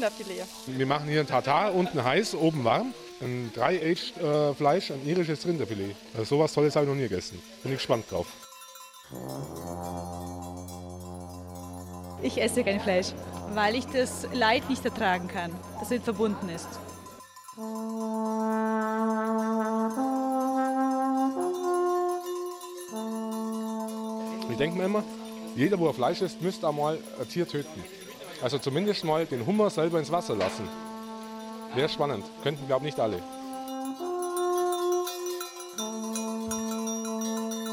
Rinderfilet. Wir machen hier ein Tartar, unten heiß, oben warm. Ein Dry-Aged äh, Fleisch, ein irisches Rinderfilet. Also sowas Tolles habe ich noch nie gegessen. Bin ich gespannt drauf. Ich esse kein Fleisch, weil ich das Leid nicht ertragen kann, das mit verbunden ist. Ich denke mir immer, jeder, wo er Fleisch isst, müsste einmal ein Tier töten. Also zumindest mal den Hummer selber ins Wasser lassen. Wäre spannend. Könnten, glaube ich, nicht alle.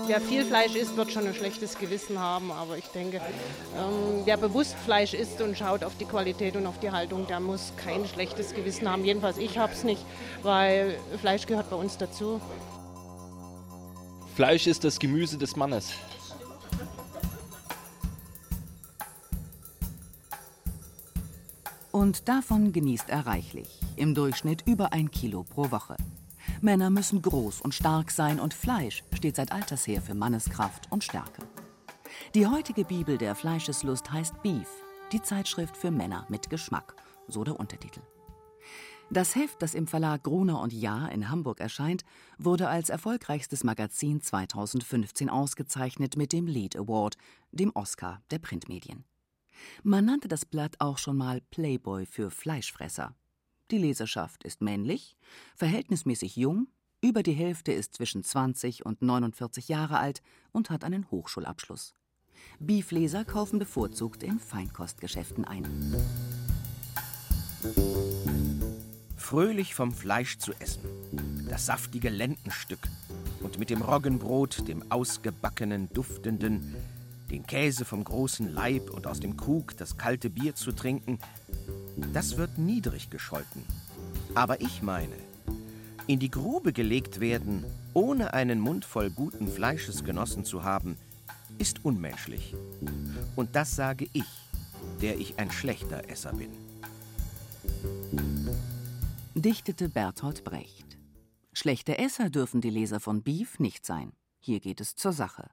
Wer viel Fleisch isst, wird schon ein schlechtes Gewissen haben. Aber ich denke, ähm, wer bewusst Fleisch isst und schaut auf die Qualität und auf die Haltung, der muss kein schlechtes Gewissen haben. Jedenfalls ich habe es nicht, weil Fleisch gehört bei uns dazu. Fleisch ist das Gemüse des Mannes. Und davon genießt er reichlich. Im Durchschnitt über ein Kilo pro Woche. Männer müssen groß und stark sein und Fleisch steht seit alters her für Manneskraft und Stärke. Die heutige Bibel der Fleischeslust heißt Beef, die Zeitschrift für Männer mit Geschmack, so der Untertitel. Das Heft, das im Verlag Gruner und Jahr in Hamburg erscheint, wurde als erfolgreichstes Magazin 2015 ausgezeichnet mit dem Lead Award, dem Oscar der Printmedien. Man nannte das Blatt auch schon mal Playboy für Fleischfresser. Die Leserschaft ist männlich, verhältnismäßig jung, über die Hälfte ist zwischen 20 und 49 Jahre alt und hat einen Hochschulabschluss. Beefleser kaufen bevorzugt in Feinkostgeschäften ein. Fröhlich vom Fleisch zu essen, das saftige Lendenstück und mit dem Roggenbrot, dem ausgebackenen, duftenden, den Käse vom großen Leib und aus dem Krug das kalte Bier zu trinken, das wird niedrig gescholten. Aber ich meine, in die Grube gelegt werden, ohne einen Mund voll guten Fleisches genossen zu haben, ist unmenschlich. Und das sage ich, der ich ein schlechter Esser bin. Dichtete Bertolt Brecht. Schlechte Esser dürfen die Leser von Beef nicht sein. Hier geht es zur Sache.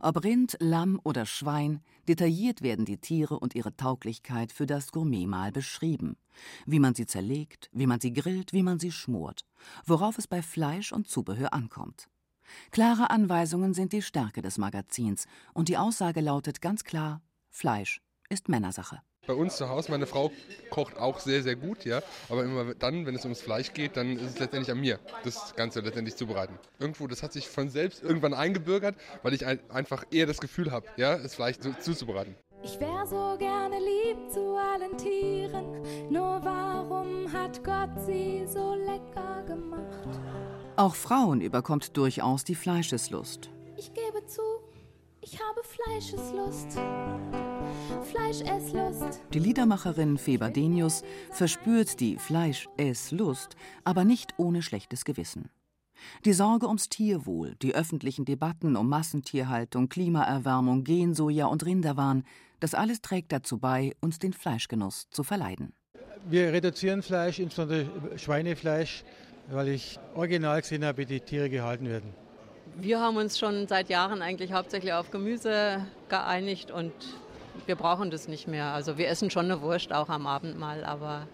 Ob Rind, Lamm oder Schwein, detailliert werden die Tiere und ihre Tauglichkeit für das Gourmetmahl beschrieben. Wie man sie zerlegt, wie man sie grillt, wie man sie schmort, worauf es bei Fleisch und Zubehör ankommt. Klare Anweisungen sind die Stärke des Magazins und die Aussage lautet ganz klar: Fleisch ist Männersache bei uns zu Hause, meine Frau kocht auch sehr, sehr gut, ja. Aber immer dann, wenn es ums Fleisch geht, dann ist es letztendlich an mir, das Ganze letztendlich zubereiten. Irgendwo, das hat sich von selbst irgendwann eingebürgert, weil ich einfach eher das Gefühl habe, ja, das Fleisch zuzubereiten. Ich wär so gerne lieb zu allen Tieren, nur warum hat Gott sie so lecker gemacht? Auch Frauen überkommt durchaus die Fleischeslust. Ich gebe zu, ich habe Fleischeslust. Fleischesslust. Die Liedermacherin Feber Denius verspürt die Fleischesslust, aber nicht ohne schlechtes Gewissen. Die Sorge ums Tierwohl, die öffentlichen Debatten um Massentierhaltung, Klimaerwärmung, Gensoja und Rinderwahn, das alles trägt dazu bei, uns den Fleischgenuss zu verleiden. Wir reduzieren Fleisch, insbesondere Schweinefleisch, weil ich original gesehen habe, wie die Tiere gehalten werden. Wir haben uns schon seit Jahren eigentlich hauptsächlich auf Gemüse geeinigt und wir brauchen das nicht mehr. Also wir essen schon eine Wurst auch am Abendmahl, aber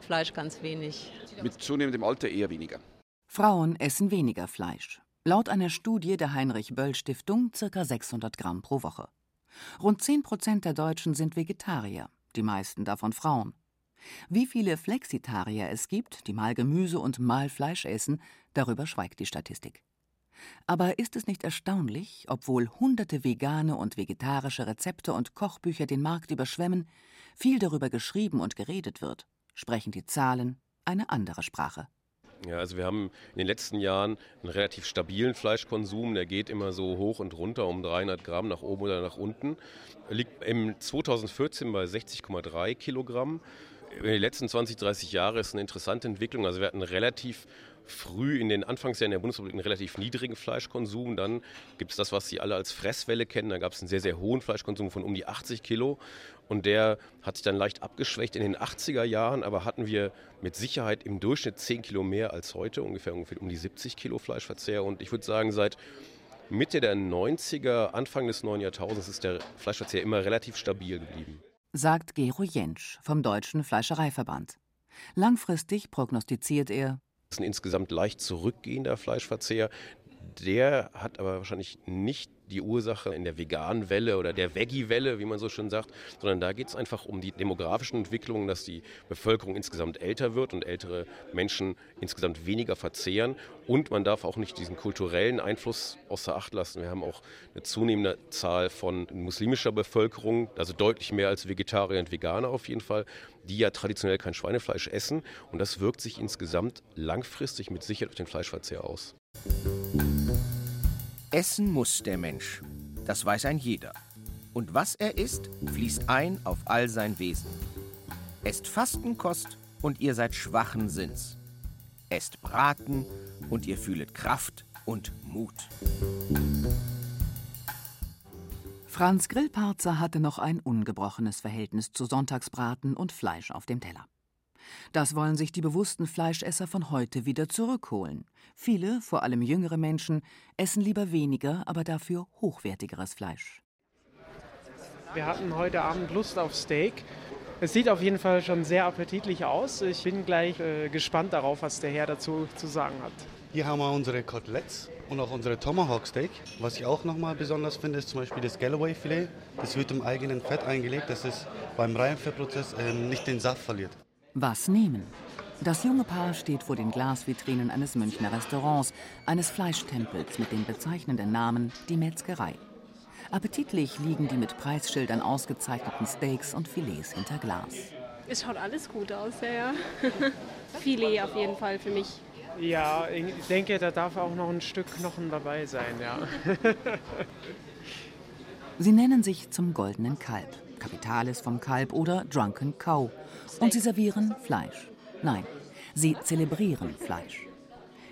Fleisch ganz wenig. Mit zunehmendem Alter eher weniger. Frauen essen weniger Fleisch. Laut einer Studie der Heinrich-Böll-Stiftung ca. 600 Gramm pro Woche. Rund 10 Prozent der Deutschen sind Vegetarier, die meisten davon Frauen. Wie viele Flexitarier es gibt, die mal Gemüse und mal Fleisch essen, darüber schweigt die Statistik. Aber ist es nicht erstaunlich, obwohl hunderte vegane und vegetarische Rezepte und Kochbücher den Markt überschwemmen, viel darüber geschrieben und geredet wird, sprechen die Zahlen eine andere Sprache. Ja, also wir haben in den letzten Jahren einen relativ stabilen Fleischkonsum. Der geht immer so hoch und runter um 300 Gramm nach oben oder nach unten. Liegt im 2014 bei 60,3 Kilogramm. In den letzten 20, 30 Jahren ist eine interessante Entwicklung. Also wir hatten relativ früh in den Anfangsjahren der Bundesrepublik einen relativ niedrigen Fleischkonsum. Dann gibt es das, was Sie alle als Fresswelle kennen. Da gab es einen sehr, sehr hohen Fleischkonsum von um die 80 Kilo. Und der hat sich dann leicht abgeschwächt in den 80er Jahren. Aber hatten wir mit Sicherheit im Durchschnitt 10 Kilo mehr als heute, ungefähr, ungefähr um die 70 Kilo Fleischverzehr. Und ich würde sagen, seit Mitte der 90er, Anfang des neuen Jahrtausends ist der Fleischverzehr immer relativ stabil geblieben. Sagt Gero Jentsch vom Deutschen Fleischereiverband. Langfristig prognostiziert er, ist ein insgesamt leicht zurückgehender Fleischverzehr. Der hat aber wahrscheinlich nicht die Ursache in der veganen Welle oder der Veggie-Welle, wie man so schön sagt, sondern da geht es einfach um die demografischen Entwicklungen, dass die Bevölkerung insgesamt älter wird und ältere Menschen insgesamt weniger verzehren. Und man darf auch nicht diesen kulturellen Einfluss außer Acht lassen. Wir haben auch eine zunehmende Zahl von muslimischer Bevölkerung, also deutlich mehr als Vegetarier und Veganer auf jeden Fall, die ja traditionell kein Schweinefleisch essen. Und das wirkt sich insgesamt langfristig mit Sicherheit auf den Fleischverzehr aus. Essen muss der Mensch. Das weiß ein jeder. Und was er isst, fließt ein auf all sein Wesen. Esst Fastenkost und ihr seid schwachen Sinns. Esst Braten und ihr fühlet Kraft und Mut. Franz Grillparzer hatte noch ein ungebrochenes Verhältnis zu Sonntagsbraten und Fleisch auf dem Teller. Das wollen sich die bewussten Fleischesser von heute wieder zurückholen. Viele, vor allem jüngere Menschen, essen lieber weniger, aber dafür hochwertigeres Fleisch. Wir hatten heute Abend Lust auf Steak. Es sieht auf jeden Fall schon sehr appetitlich aus. Ich bin gleich äh, gespannt darauf, was der Herr dazu zu sagen hat. Hier haben wir unsere Koteletts und auch unsere Tomahawk Steak. Was ich auch nochmal besonders finde, ist zum Beispiel das Galloway Filet. Das wird im eigenen Fett eingelegt, dass es beim Reifeprozess äh, nicht den Saft verliert. Was nehmen? Das junge Paar steht vor den Glasvitrinen eines Münchner Restaurants, eines Fleischtempels mit dem bezeichnenden Namen Die Metzgerei. Appetitlich liegen die mit Preisschildern ausgezeichneten Steaks und Filets hinter Glas. Es schaut alles gut aus, ja. ja. Filet auf jeden Fall für mich. Ja, ich denke, da darf auch noch ein Stück Knochen dabei sein, ja. Sie nennen sich zum goldenen Kalb, Kapitalis vom Kalb oder Drunken Cow. Und sie servieren Fleisch. Nein, sie zelebrieren Fleisch.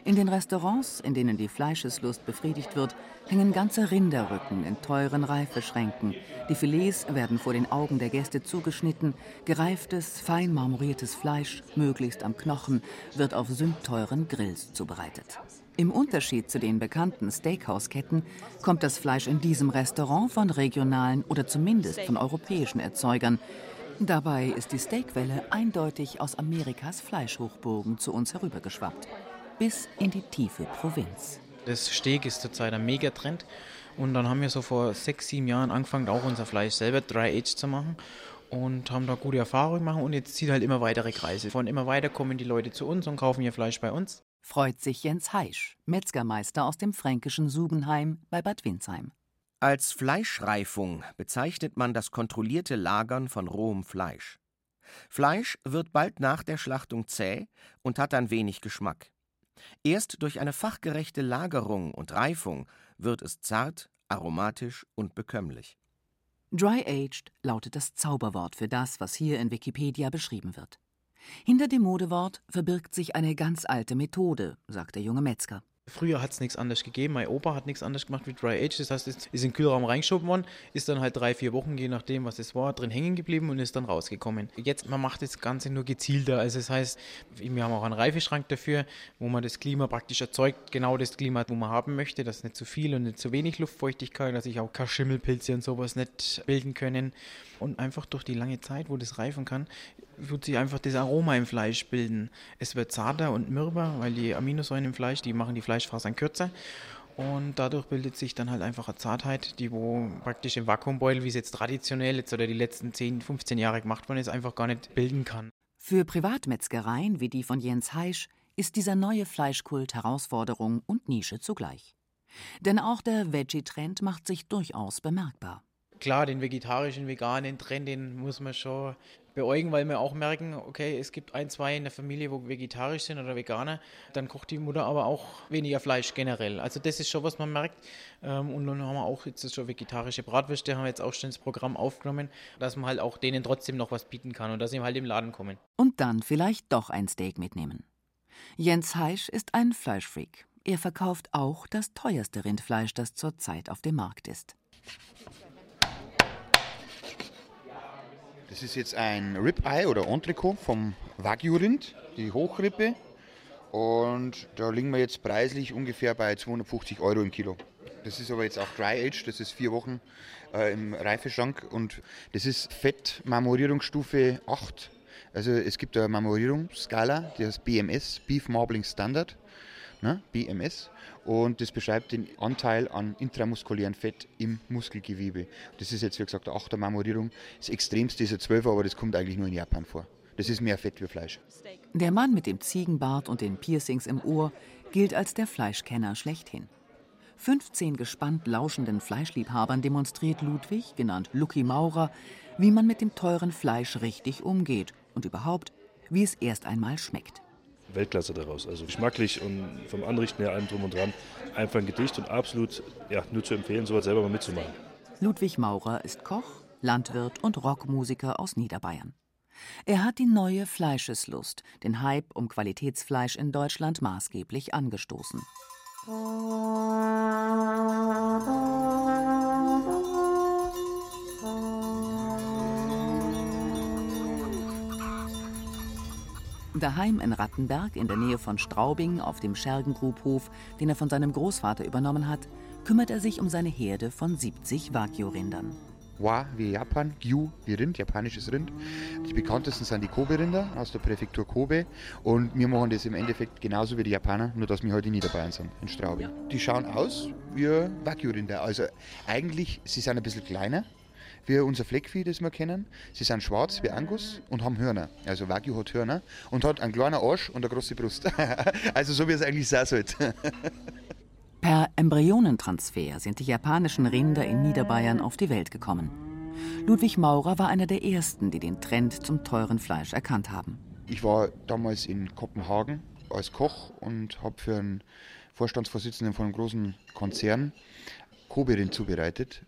In den Restaurants, in denen die Fleischeslust befriedigt wird, hängen ganze Rinderrücken in teuren Reifeschränken. Die Filets werden vor den Augen der Gäste zugeschnitten. Gereiftes, fein marmoriertes Fleisch, möglichst am Knochen, wird auf sündteuren Grills zubereitet. Im Unterschied zu den bekannten Steakhouse-Ketten kommt das Fleisch in diesem Restaurant von regionalen oder zumindest von europäischen Erzeugern. Dabei ist die Steakwelle eindeutig aus Amerikas Fleischhochburgen zu uns herübergeschwappt. Bis in die tiefe Provinz. Das Steak ist zurzeit ein Megatrend. Und dann haben wir so vor sechs, sieben Jahren angefangen, auch unser Fleisch selber dry-aged zu machen. Und haben da gute Erfahrungen gemacht. Und jetzt zieht halt immer weitere Kreise. Von immer weiter kommen die Leute zu uns und kaufen ihr Fleisch bei uns. Freut sich Jens Heisch, Metzgermeister aus dem fränkischen Subenheim bei Bad Windsheim. Als Fleischreifung bezeichnet man das kontrollierte Lagern von rohem Fleisch. Fleisch wird bald nach der Schlachtung zäh und hat dann wenig Geschmack. Erst durch eine fachgerechte Lagerung und Reifung wird es zart, aromatisch und bekömmlich. Dry-aged lautet das Zauberwort für das, was hier in Wikipedia beschrieben wird. Hinter dem Modewort verbirgt sich eine ganz alte Methode, sagt der junge Metzger. Früher hat es nichts anderes gegeben. Mein Opa hat nichts anderes gemacht wie Dry Age. Das heißt, es ist in den Kühlraum reingeschoben worden, ist dann halt drei, vier Wochen, je nachdem, was es war, drin hängen geblieben und ist dann rausgekommen. Jetzt, man macht das Ganze nur gezielter. Also das heißt, wir haben auch einen Reifeschrank dafür, wo man das Klima praktisch erzeugt, genau das Klima, wo man haben möchte, dass nicht zu viel und nicht zu wenig Luftfeuchtigkeit, dass sich auch keine Schimmelpilze und sowas nicht bilden können. Und einfach durch die lange Zeit, wo das reifen kann, wird sich einfach das Aroma im Fleisch bilden. Es wird zarter und mürber, weil die Aminosäuren im Fleisch, die machen die Fleischfasern kürzer. Und dadurch bildet sich dann halt einfach eine Zartheit, die wo praktisch im Vakuumbeutel, wie es jetzt traditionell jetzt oder die letzten 10, 15 Jahre gemacht worden ist, einfach gar nicht bilden kann. Für Privatmetzgereien wie die von Jens Heisch ist dieser neue Fleischkult Herausforderung und Nische zugleich. Denn auch der Veggie-Trend macht sich durchaus bemerkbar. Klar, den vegetarischen, veganen Trend, den muss man schon beäugen, weil wir auch merken, okay, es gibt ein, zwei in der Familie, wo vegetarisch sind oder Veganer. Dann kocht die Mutter aber auch weniger Fleisch generell. Also das ist schon, was man merkt. Ähm, und dann haben wir auch jetzt schon vegetarische Bratwürste, haben wir jetzt auch schon ins Programm aufgenommen, dass man halt auch denen trotzdem noch was bieten kann und dass sie halt im Laden kommen. Und dann vielleicht doch ein Steak mitnehmen. Jens Heisch ist ein Fleischfreak. Er verkauft auch das teuerste Rindfleisch, das zurzeit auf dem Markt ist. Das ist jetzt ein Ribeye oder Entrecot vom Wagyu-Rind, die Hochrippe. Und da liegen wir jetzt preislich ungefähr bei 250 Euro im Kilo. Das ist aber jetzt auch Dry Age, das ist vier Wochen äh, im Reifeschrank und das ist Fettmarmorierungsstufe 8. Also es gibt eine Marmorierungsskala, die heißt BMS, Beef Marbling Standard, ne, BMS und das beschreibt den Anteil an intramuskulären Fett im Muskelgewebe. Das ist jetzt, wie gesagt, eine 8er Marmorierung. Das extremste ist eine 12er, aber das kommt eigentlich nur in Japan vor. Das ist mehr Fett wie Fleisch. Der Mann mit dem Ziegenbart und den Piercings im Ohr gilt als der Fleischkenner schlechthin. 15 gespannt lauschenden Fleischliebhabern demonstriert Ludwig, genannt Lucky Maurer, wie man mit dem teuren Fleisch richtig umgeht und überhaupt, wie es erst einmal schmeckt. Weltklasse daraus. Also geschmacklich und vom Anrichten her allem drum und dran. Einfach ein Gedicht und absolut ja, nur zu empfehlen, sowas selber mal mitzumachen. Ludwig Maurer ist Koch, Landwirt und Rockmusiker aus Niederbayern. Er hat die neue Fleischeslust, den Hype um Qualitätsfleisch in Deutschland maßgeblich angestoßen. Daheim in Rattenberg in der Nähe von Straubing auf dem Schergengrubhof, den er von seinem Großvater übernommen hat, kümmert er sich um seine Herde von 70 Wagyu-Rindern. Wa wie Japan, Gyu wie Rind, japanisches Rind. Die bekanntesten sind die Kobe-Rinder aus der Präfektur Kobe. Und wir machen das im Endeffekt genauso wie die Japaner, nur dass wir heute in Niederbayern sind, in Straubing. Die schauen aus wie Wagyu-Rinder. Also eigentlich, sie sind ein bisschen kleiner, wie unser Fleckvieh, das wir kennen. Sie sind schwarz wie Angus und haben Hörner. Also Wagyu hat Hörner und hat einen kleinen Arsch und eine große Brust. also so wie es eigentlich sein sollte. Per Embryonentransfer sind die japanischen Rinder in Niederbayern auf die Welt gekommen. Ludwig Maurer war einer der ersten, die den Trend zum teuren Fleisch erkannt haben. Ich war damals in Kopenhagen als Koch und habe für einen Vorstandsvorsitzenden von einem großen Konzern Kobe-Rind zubereitet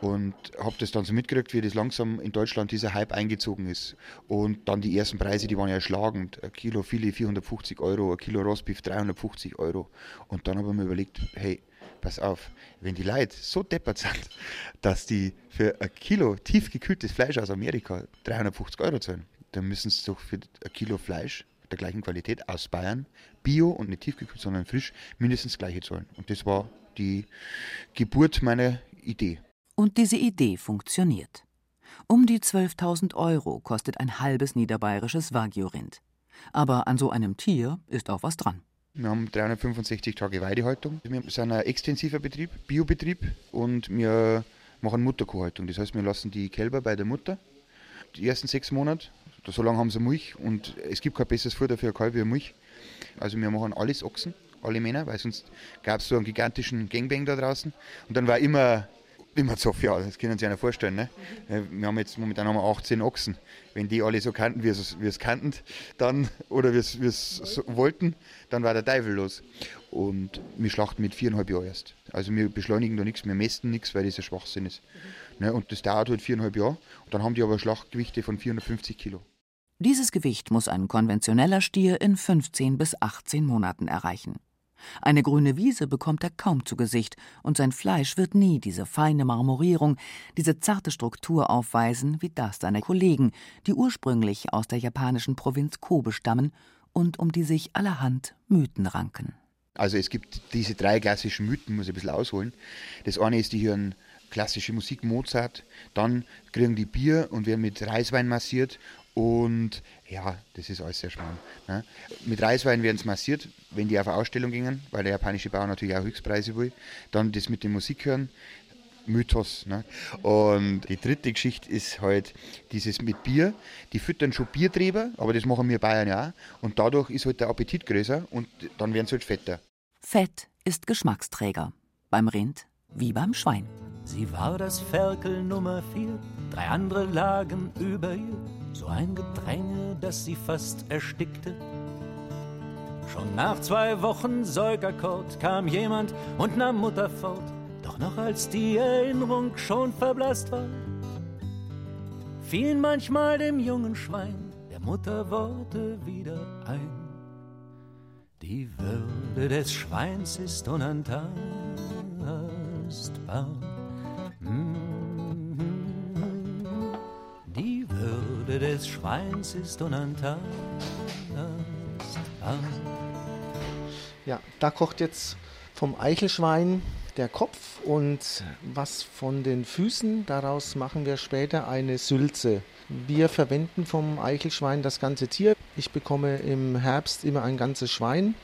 und habe das dann so mitgekriegt, wie das langsam in Deutschland dieser Hype eingezogen ist. Und dann die ersten Preise, die waren ja schlagend. Ein Kilo Filet 450 Euro, ein Kilo Rostbeef 350 Euro. Und dann habe ich mir überlegt, hey, pass auf, wenn die Leute so deppert sind, dass die für ein Kilo tiefgekühltes Fleisch aus Amerika 350 Euro zahlen, dann müssen sie doch für ein Kilo Fleisch der gleichen Qualität aus Bayern, Bio und nicht tiefgekühlt, sondern frisch, mindestens gleiche zahlen. Und das war die Geburt meiner Idee. Und diese Idee funktioniert. Um die 12.000 Euro kostet ein halbes niederbayerisches Wagyu-Rind. Aber an so einem Tier ist auch was dran. Wir haben 365 Tage Weidehaltung. Wir sind ein extensiver Betrieb, Biobetrieb und wir machen Mutterkuhhaltung. Das heißt, wir lassen die Kälber bei der Mutter die ersten sechs Monate. So lange haben sie Milch und es gibt kein besseres Futter für ein Kalb wie Milch. Also wir machen alles Ochsen, alle Männer, weil sonst gab es so einen gigantischen Gangbang da draußen. Und dann war immer immer Zoff, ja, das können Sie sich ja vorstellen. Ne? Wir haben jetzt momentan haben wir 18 Ochsen. Wenn die alle so kannten, wie wie es kannten, dann, oder wie es so wollten, dann war der Teufel los. Und wir schlachten mit viereinhalb Jahren erst. Also wir beschleunigen da nichts, wir mästen nichts, weil das ein Schwachsinn ist. Ne? Und das dauert halt viereinhalb Jahre. Und dann haben die aber Schlachtgewichte von 450 Kilo. Dieses Gewicht muss ein konventioneller Stier in 15 bis 18 Monaten erreichen. Eine grüne Wiese bekommt er kaum zu Gesicht, und sein Fleisch wird nie diese feine Marmorierung, diese zarte Struktur aufweisen wie das seiner Kollegen, die ursprünglich aus der japanischen Provinz Kobe stammen und um die sich allerhand Mythen ranken. Also es gibt diese drei klassischen Mythen, muss ich ein bisschen ausholen. Das eine ist, die hören klassische Musik Mozart, dann kriegen die Bier und werden mit Reiswein massiert und ja, das ist alles sehr spannend. Ne? Mit Reiswein werden es massiert, wenn die auf eine Ausstellung gingen, weil der japanische Bauer natürlich auch Höchstpreise will. Dann das mit dem Musik hören, Mythos. Ne? Und die dritte Geschichte ist halt dieses mit Bier. Die füttern schon Bierträber, aber das machen wir Bayern ja auch. Und dadurch ist halt der Appetit größer und dann werden sie halt fetter. Fett ist Geschmacksträger. Beim Rind wie beim Schwein. Sie war das Ferkel Nummer vier, drei andere lagen über ihr. So ein Gedränge, dass sie fast erstickte. Schon nach zwei Wochen Säugerkord kam jemand und nahm Mutter fort, doch noch als die Erinnerung schon verblasst war, fielen manchmal dem jungen Schwein der Mutter Worte wieder ein. Die Würde des Schweins ist unantastbar. Des Schweins ist unantastbar. Ja, da kocht jetzt vom Eichelschwein der Kopf und was von den Füßen. Daraus machen wir später eine Sülze. Wir verwenden vom Eichelschwein das ganze Tier. Ich bekomme im Herbst immer ein ganzes Schwein.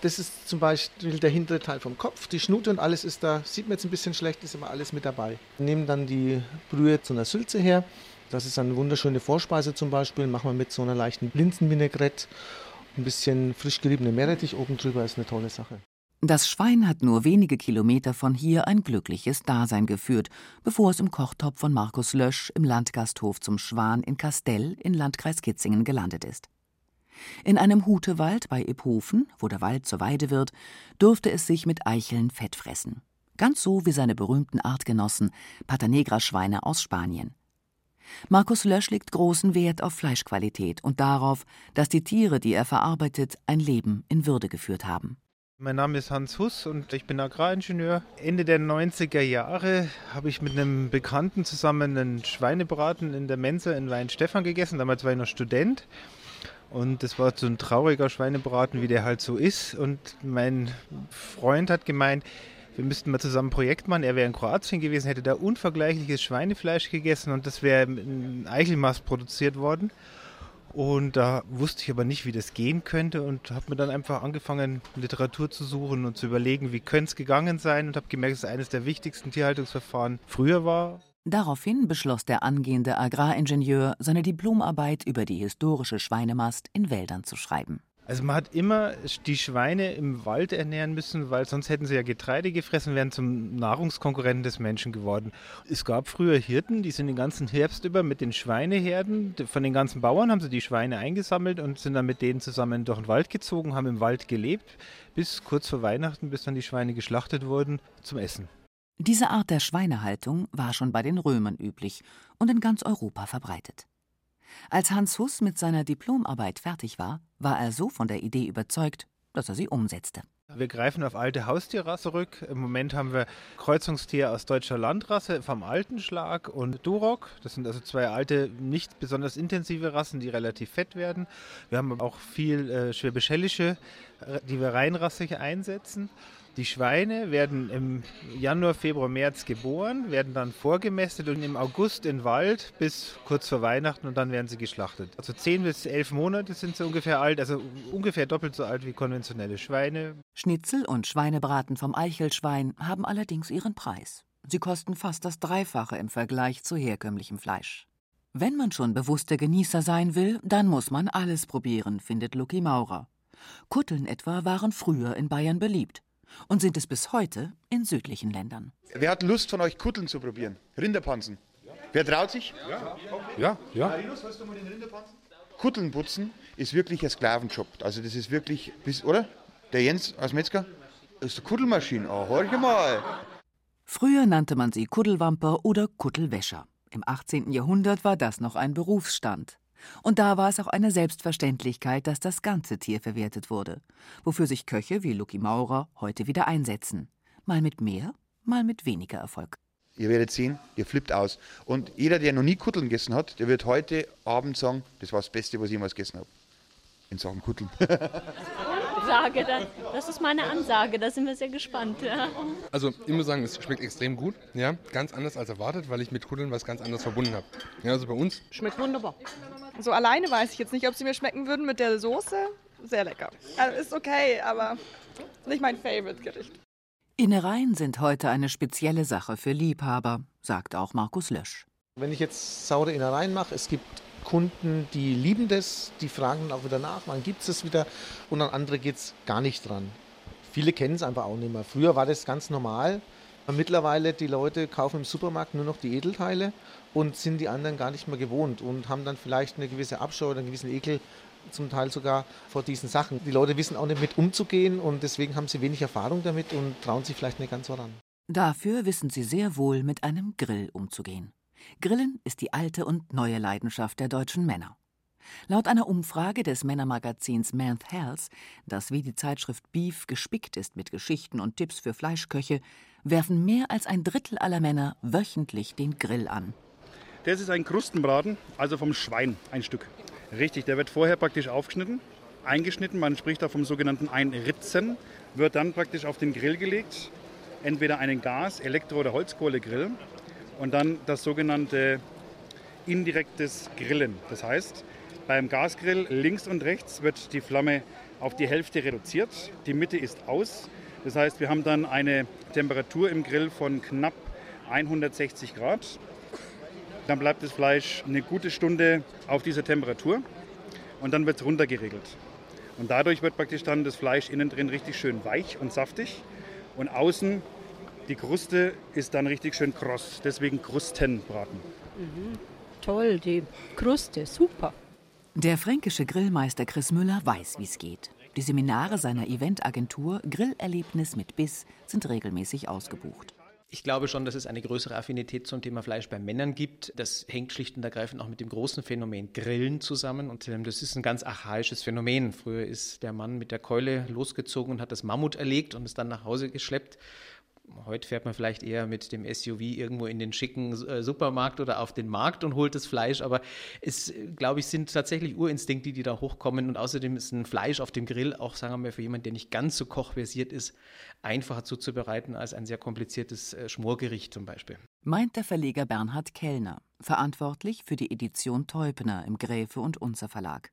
Das ist zum Beispiel der hintere Teil vom Kopf, die Schnute und alles ist da. Sieht man jetzt ein bisschen schlecht, ist aber alles mit dabei. Wir nehmen dann die Brühe zu einer Sülze her. Das ist eine wunderschöne Vorspeise zum Beispiel. Machen wir mit so einer leichten Blinzenvinaigrette. Ein bisschen frisch geriebene Meerrettich oben drüber ist eine tolle Sache. Das Schwein hat nur wenige Kilometer von hier ein glückliches Dasein geführt, bevor es im Kochtopf von Markus Lösch im Landgasthof zum Schwan in Kastell in Landkreis Kitzingen gelandet ist. In einem Hutewald bei Iphofen, wo der Wald zur Weide wird, durfte es sich mit Eicheln fett fressen. Ganz so wie seine berühmten Artgenossen Patanegra-Schweine aus Spanien. Markus Lösch legt großen Wert auf Fleischqualität und darauf, dass die Tiere, die er verarbeitet, ein Leben in Würde geführt haben. Mein Name ist Hans Huss und ich bin Agraringenieur. Ende der 90er Jahre habe ich mit einem Bekannten zusammen einen Schweinebraten in der Mensa in Weinstefan gegessen. Damals war ich noch Student. Und das war so ein trauriger Schweinebraten, wie der halt so ist. Und mein Freund hat gemeint, wir müssten mal zusammen ein Projekt machen. Er wäre in Kroatien gewesen, hätte da unvergleichliches Schweinefleisch gegessen und das wäre in Eichelmaß produziert worden. Und da wusste ich aber nicht, wie das gehen könnte und habe mir dann einfach angefangen, Literatur zu suchen und zu überlegen, wie könnte es gegangen sein und habe gemerkt, dass es eines der wichtigsten Tierhaltungsverfahren früher war. Daraufhin beschloss der angehende Agraringenieur, seine Diplomarbeit über die historische Schweinemast in Wäldern zu schreiben. Also man hat immer die Schweine im Wald ernähren müssen, weil sonst hätten sie ja Getreide gefressen, wären zum Nahrungskonkurrenten des Menschen geworden. Es gab früher Hirten, die sind den ganzen Herbst über mit den Schweineherden, von den ganzen Bauern haben sie die Schweine eingesammelt und sind dann mit denen zusammen durch den Wald gezogen, haben im Wald gelebt, bis kurz vor Weihnachten, bis dann die Schweine geschlachtet wurden zum Essen. Diese Art der Schweinehaltung war schon bei den Römern üblich und in ganz Europa verbreitet. Als Hans Huss mit seiner Diplomarbeit fertig war, war er so von der Idee überzeugt, dass er sie umsetzte. Wir greifen auf alte Haustierrasse zurück. Im Moment haben wir Kreuzungstier aus deutscher Landrasse vom alten Schlag und Duroc. Das sind also zwei alte, nicht besonders intensive Rassen, die relativ fett werden. Wir haben auch viel äh, schwäbischellische, die wir reinrassig einsetzen. Die Schweine werden im Januar, Februar, März geboren, werden dann vorgemästet und im August in den Wald bis kurz vor Weihnachten und dann werden sie geschlachtet. Also 10 bis 11 Monate sind sie ungefähr alt, also ungefähr doppelt so alt wie konventionelle Schweine. Schnitzel und Schweinebraten vom Eichelschwein haben allerdings ihren Preis. Sie kosten fast das Dreifache im Vergleich zu herkömmlichem Fleisch. Wenn man schon bewusster Genießer sein will, dann muss man alles probieren, findet Lucky Maurer. Kutteln etwa waren früher in Bayern beliebt und sind es bis heute in südlichen Ländern. Wer hat Lust von euch Kutteln zu probieren? Rinderpansen. Wer traut sich? Ja, ja. Marinus, weißt du mal den Rinderpansen? Kutteln putzen ist wirklich ein Sklavenjob. Also das ist wirklich, oder? Der Jens als Metzger? Das ist eine Kuddelmaschine. Oh, horch mal. Früher nannte man sie Kuddelwamper oder Kuttelwäscher. Im 18. Jahrhundert war das noch ein Berufsstand. Und da war es auch eine Selbstverständlichkeit, dass das ganze Tier verwertet wurde, wofür sich Köche wie Lucky Maurer heute wieder einsetzen. Mal mit mehr, mal mit weniger Erfolg. Ihr werdet sehen, ihr flippt aus. Und jeder, der noch nie Kutteln gegessen hat, der wird heute Abend sagen, das war das Beste, was ich jemals gegessen habe. In Sachen Kutteln. Ansage, das ist meine Ansage, da sind wir sehr gespannt. Ja. Also ich muss sagen, es schmeckt extrem gut, ja, ganz anders als erwartet, weil ich mit Kuddeln was ganz anderes verbunden habe. Ja, also bei uns. Schmeckt wunderbar. So alleine weiß ich jetzt nicht, ob sie mir schmecken würden mit der Soße. Sehr lecker. Also ist okay, aber nicht mein Favorite-Gericht. Innereien sind heute eine spezielle Sache für Liebhaber, sagt auch Markus Lösch. Wenn ich jetzt saure Innereien mache, es gibt Kunden, die lieben das, die fragen dann auch wieder nach, wann gibt es das wieder und an andere geht es gar nicht dran. Viele kennen es einfach auch nicht mehr. Früher war das ganz normal. Mittlerweile die Leute kaufen im Supermarkt nur noch die Edelteile und sind die anderen gar nicht mehr gewohnt und haben dann vielleicht eine gewisse Abscheu oder einen gewissen Ekel zum Teil sogar vor diesen Sachen. Die Leute wissen auch nicht mit umzugehen und deswegen haben sie wenig Erfahrung damit und trauen sich vielleicht nicht ganz so ran. Dafür wissen sie sehr wohl, mit einem Grill umzugehen. Grillen ist die alte und neue Leidenschaft der deutschen Männer. Laut einer Umfrage des Männermagazins Men's Health, das wie die Zeitschrift Beef gespickt ist mit Geschichten und Tipps für Fleischköche, werfen mehr als ein Drittel aller Männer wöchentlich den Grill an. Das ist ein Krustenbraten, also vom Schwein ein Stück. Richtig, der wird vorher praktisch aufgeschnitten, eingeschnitten, man spricht da vom sogenannten Einritzen, wird dann praktisch auf den Grill gelegt, entweder einen Gas-, Elektro- oder Holzkohlegrill und dann das sogenannte indirektes Grillen. Das heißt, beim Gasgrill links und rechts wird die Flamme auf die Hälfte reduziert, die Mitte ist aus. Das heißt, wir haben dann eine Temperatur im Grill von knapp 160 Grad. Dann bleibt das Fleisch eine gute Stunde auf dieser Temperatur und dann wird es runtergeregelt. Und dadurch wird praktisch dann das Fleisch innen drin richtig schön weich und saftig und außen die Kruste ist dann richtig schön kross, deswegen Krustenbraten. Mhm. Toll, die Kruste, super. Der fränkische Grillmeister Chris Müller weiß, wie es geht. Die Seminare seiner Eventagentur Grillerlebnis mit Biss sind regelmäßig ausgebucht. Ich glaube schon, dass es eine größere Affinität zum Thema Fleisch bei Männern gibt. Das hängt schlicht und ergreifend auch mit dem großen Phänomen Grillen zusammen. Und ähm, das ist ein ganz archaisches Phänomen. Früher ist der Mann mit der Keule losgezogen und hat das Mammut erlegt und es dann nach Hause geschleppt. Heute fährt man vielleicht eher mit dem SUV irgendwo in den schicken äh, Supermarkt oder auf den Markt und holt das Fleisch. Aber es, glaube ich, sind tatsächlich Urinstinkte, die da hochkommen. Und außerdem ist ein Fleisch auf dem Grill auch, sagen wir, für jemanden, der nicht ganz so kochversiert ist, einfacher zuzubereiten als ein sehr kompliziertes äh, Schmorgericht zum Beispiel. Meint der Verleger Bernhard Kellner, verantwortlich für die Edition Teubner im Gräfe und Unser Verlag.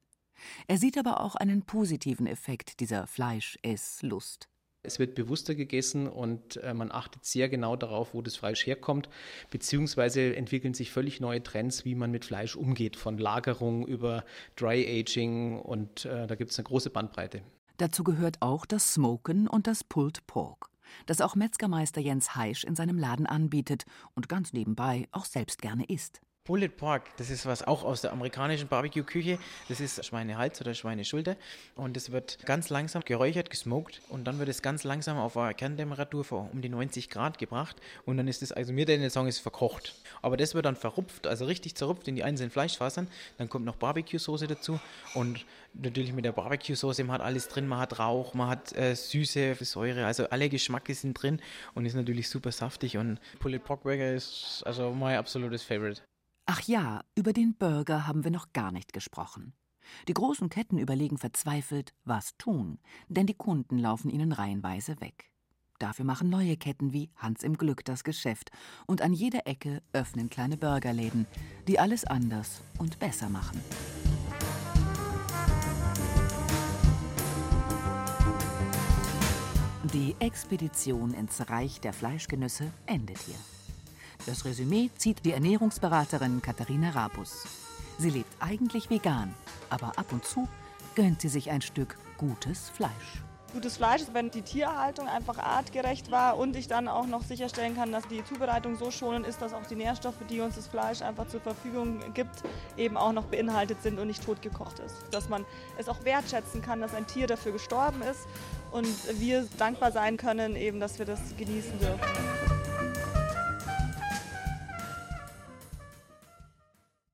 Er sieht aber auch einen positiven Effekt dieser Fleisch-Ess-Lust. Es wird bewusster gegessen und äh, man achtet sehr genau darauf, wo das Fleisch herkommt, beziehungsweise entwickeln sich völlig neue Trends, wie man mit Fleisch umgeht, von Lagerung über Dry Aging und äh, da gibt es eine große Bandbreite. Dazu gehört auch das Smoken und das Pulled Pork, das auch Metzgermeister Jens Heisch in seinem Laden anbietet und ganz nebenbei auch selbst gerne isst. Pulled Pork, das ist was auch aus der amerikanischen Barbecue-Küche. Das ist Schweinehals oder Schweineschulter und es wird ganz langsam geräuchert, gesmoked und dann wird es ganz langsam auf eine Kerntemperatur von um die 90 Grad gebracht und dann ist es, also mir der sagen, ist verkocht. Aber das wird dann verrupft, also richtig zerrupft in die einzelnen Fleischfasern. Dann kommt noch Barbecue-Soße dazu und natürlich mit der Barbecue-Soße, man hat alles drin, man hat Rauch, man hat äh, Süße, Säure, also alle Geschmacke sind drin und ist natürlich super saftig und Pulled Pork Burger ist also mein absolutes Favorite. Ach ja, über den Burger haben wir noch gar nicht gesprochen. Die großen Ketten überlegen verzweifelt, was tun, denn die Kunden laufen ihnen reihenweise weg. Dafür machen neue Ketten wie Hans im Glück das Geschäft und an jeder Ecke öffnen kleine Burgerläden, die alles anders und besser machen. Die Expedition ins Reich der Fleischgenüsse endet hier. Das Resümee zieht die Ernährungsberaterin Katharina Rabus. Sie lebt eigentlich vegan, aber ab und zu gönnt sie sich ein Stück gutes Fleisch. Gutes Fleisch, wenn die Tierhaltung einfach artgerecht war und ich dann auch noch sicherstellen kann, dass die Zubereitung so schonend ist, dass auch die Nährstoffe, die uns das Fleisch einfach zur Verfügung gibt, eben auch noch beinhaltet sind und nicht totgekocht ist. Dass man es auch wertschätzen kann, dass ein Tier dafür gestorben ist und wir dankbar sein können, eben, dass wir das genießen dürfen.